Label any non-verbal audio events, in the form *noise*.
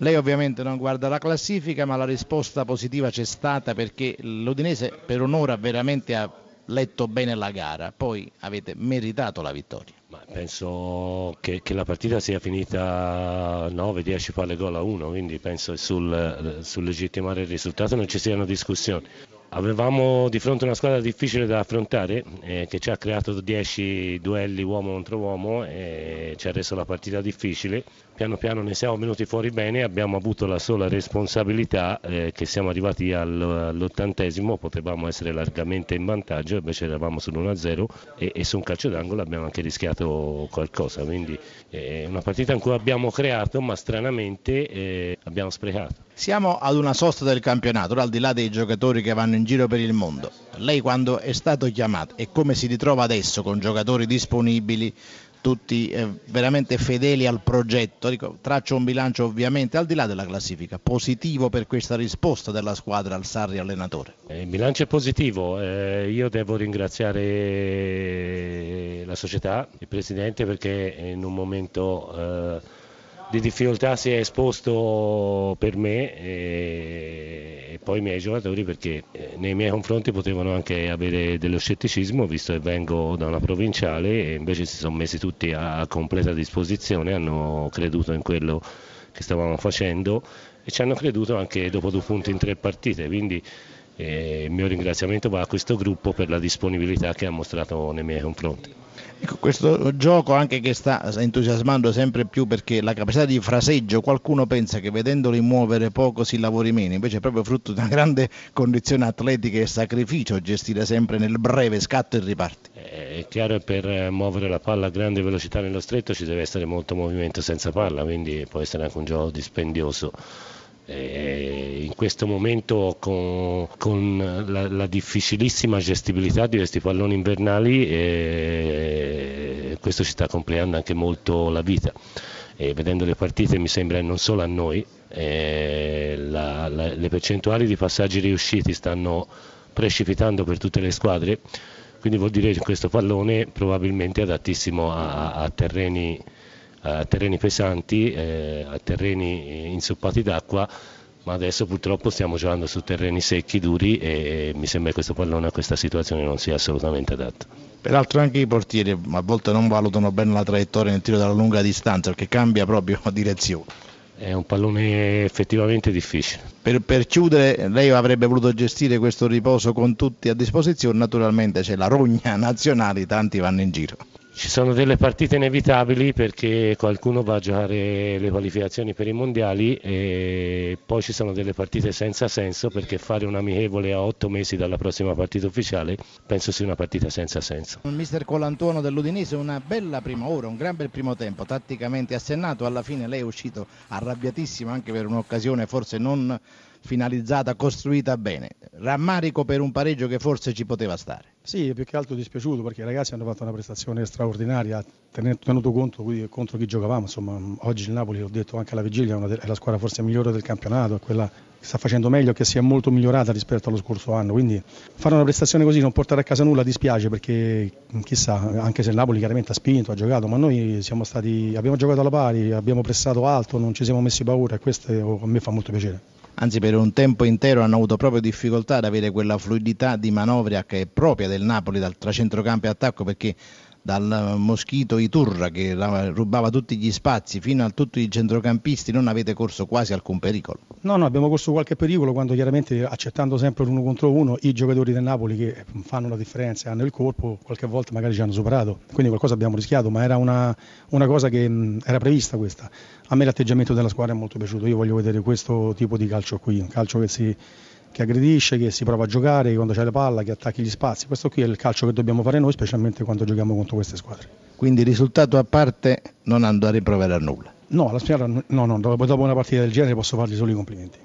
Lei ovviamente non guarda la classifica, ma la risposta positiva c'è stata perché l'Udinese per un'ora veramente ha letto bene la gara, poi avete meritato la vittoria. Ma penso che, che, la partita sia finita 9-10 palle gol a 1, quindi penso sul, sul legittimare il risultato non ci siano discussioni. Avevamo di fronte una squadra difficile da affrontare eh, che ci ha creato 10 duelli uomo contro uomo e ci ha reso la partita difficile. Piano piano ne siamo venuti fuori bene, abbiamo avuto la sola responsabilità eh, che siamo arrivati all'ottantesimo, potevamo essere largamente in vantaggio, invece eravamo sull'1-0 e, e su un calcio d'angolo abbiamo anche rischiato qualcosa, quindi è una partita in cui abbiamo creato ma stranamente eh, abbiamo sprecato. Siamo ad una sosta del campionato, al di là dei giocatori che vanno in giro per il mondo. Lei quando è stato chiamato e come si ritrova adesso con giocatori disponibili, tutti eh, veramente fedeli al progetto, Dico, traccio un bilancio ovviamente al di là della classifica, positivo per questa risposta della squadra al Sarri allenatore. Eh, il bilancio è positivo, eh, io devo ringraziare la società, il Presidente perché in un momento eh, di difficoltà si è esposto per me e, poi i miei giocatori perché eh, nei miei confronti potevano anche avere dello scetticismo visto che vengo da una provinciale e invece si sono messi tutti a completa disposizione, hanno creduto in quello che stavamo facendo e ci hanno creduto anche dopo due punti in tre partite, quindi eh, il mio ringraziamento va a questo gruppo per la disponibilità che ha mostrato nei miei confronti. Ecco, questo gioco anche che sta entusiasmando sempre più perché la capacità di fraseggio, qualcuno pensa che vedendoli muovere poco si lavori meno, invece è proprio frutto di una grande condizione atletica e sacrificio gestire sempre nel breve scatto e riparti. È chiaro che per muovere la palla a grande velocità nello stretto ci deve essere molto movimento senza palla, quindi può essere anche un gioco dispendioso. E in questo momento con, con la, la, difficilissima gestibilità di questi palloni invernali eh, questo ci sta complicando anche molto la vita. E vedendo le partite mi sembra non solo a noi, eh, la, la, le percentuali di passaggi riusciti stanno precipitando per tutte le squadre, quindi vuol dire che questo pallone probabilmente è adattissimo a, a terreni a terreni pesanti, eh, a terreni insoppati d'acqua, ma adesso purtroppo stiamo giocando su terreni secchi, duri e mi sembra che questo pallone a questa situazione non sia assolutamente adatto. Peraltro anche i portieri a volte non valutano bene la traiettoria nel tiro dalla lunga distanza perché cambia proprio *laughs* direzione. È un pallone effettivamente difficile. Per, per, chiudere, lei avrebbe voluto gestire questo riposo con tutti a disposizione, naturalmente c'è la rogna *laughs* nazionale, tanti vanno in giro. Ci sono delle partite inevitabili perché qualcuno va a giocare le qualificazioni per i mondiali e poi ci sono delle partite senza senso perché fare un amichevole a otto mesi dalla prossima partita ufficiale penso sia una partita senza senso. Il mister Colantuono dell'Udinese una bella prima ora, un gran bel primo tempo, tatticamente assennato, alla fine lei è uscito arrabbiatissimo anche per un'occasione forse non finalizzata, costruita bene. Rammarico per un pareggio che forse ci poteva stare. Sì, più che altro dispiaciuto perché i ragazzi hanno fatto una prestazione straordinaria, tenuto conto contro chi giocavamo. Insomma, oggi il Napoli, l'ho detto anche alla vigilia, è la squadra forse migliore del campionato, è quella che sta facendo meglio che si è molto migliorata rispetto allo scorso anno. Quindi fare una prestazione così, non portare a casa nulla, dispiace perché chissà, anche se il Napoli chiaramente ha spinto, ha giocato, ma noi stati, abbiamo giocato alla pari, abbiamo pressato alto, non ci siamo messi paura e questo a me fa molto piacere anzi per un tempo intero hanno avuto proprio difficoltà ad avere quella fluidità di manovra che è propria del Napoli dal tra centrocampo e attacco perché dal Moschito Iturra che rubava tutti gli spazi fino a tutti i centrocampisti non avete corso quasi alcun pericolo? No, no, abbiamo corso qualche pericolo quando chiaramente accettando sempre l'uno contro uno i giocatori del Napoli che fanno la differenza, hanno il corpo, qualche volta magari ci hanno superato, quindi qualcosa abbiamo rischiato, ma era una, una cosa che mh, era prevista questa. A me l'atteggiamento della squadra è molto piaciuto, io voglio vedere questo tipo di calcio qui, un calcio che si che aggredisce, che si prova a giocare, che quando c'è la palla, che attacchi gli spazi. Questo qui è il calcio che dobbiamo fare noi, specialmente quando giochiamo contro queste squadre. Quindi risultato a parte non andare a provare a nulla? No, la squadra no, no, dopo una partita del genere posso fargli solo i complimenti.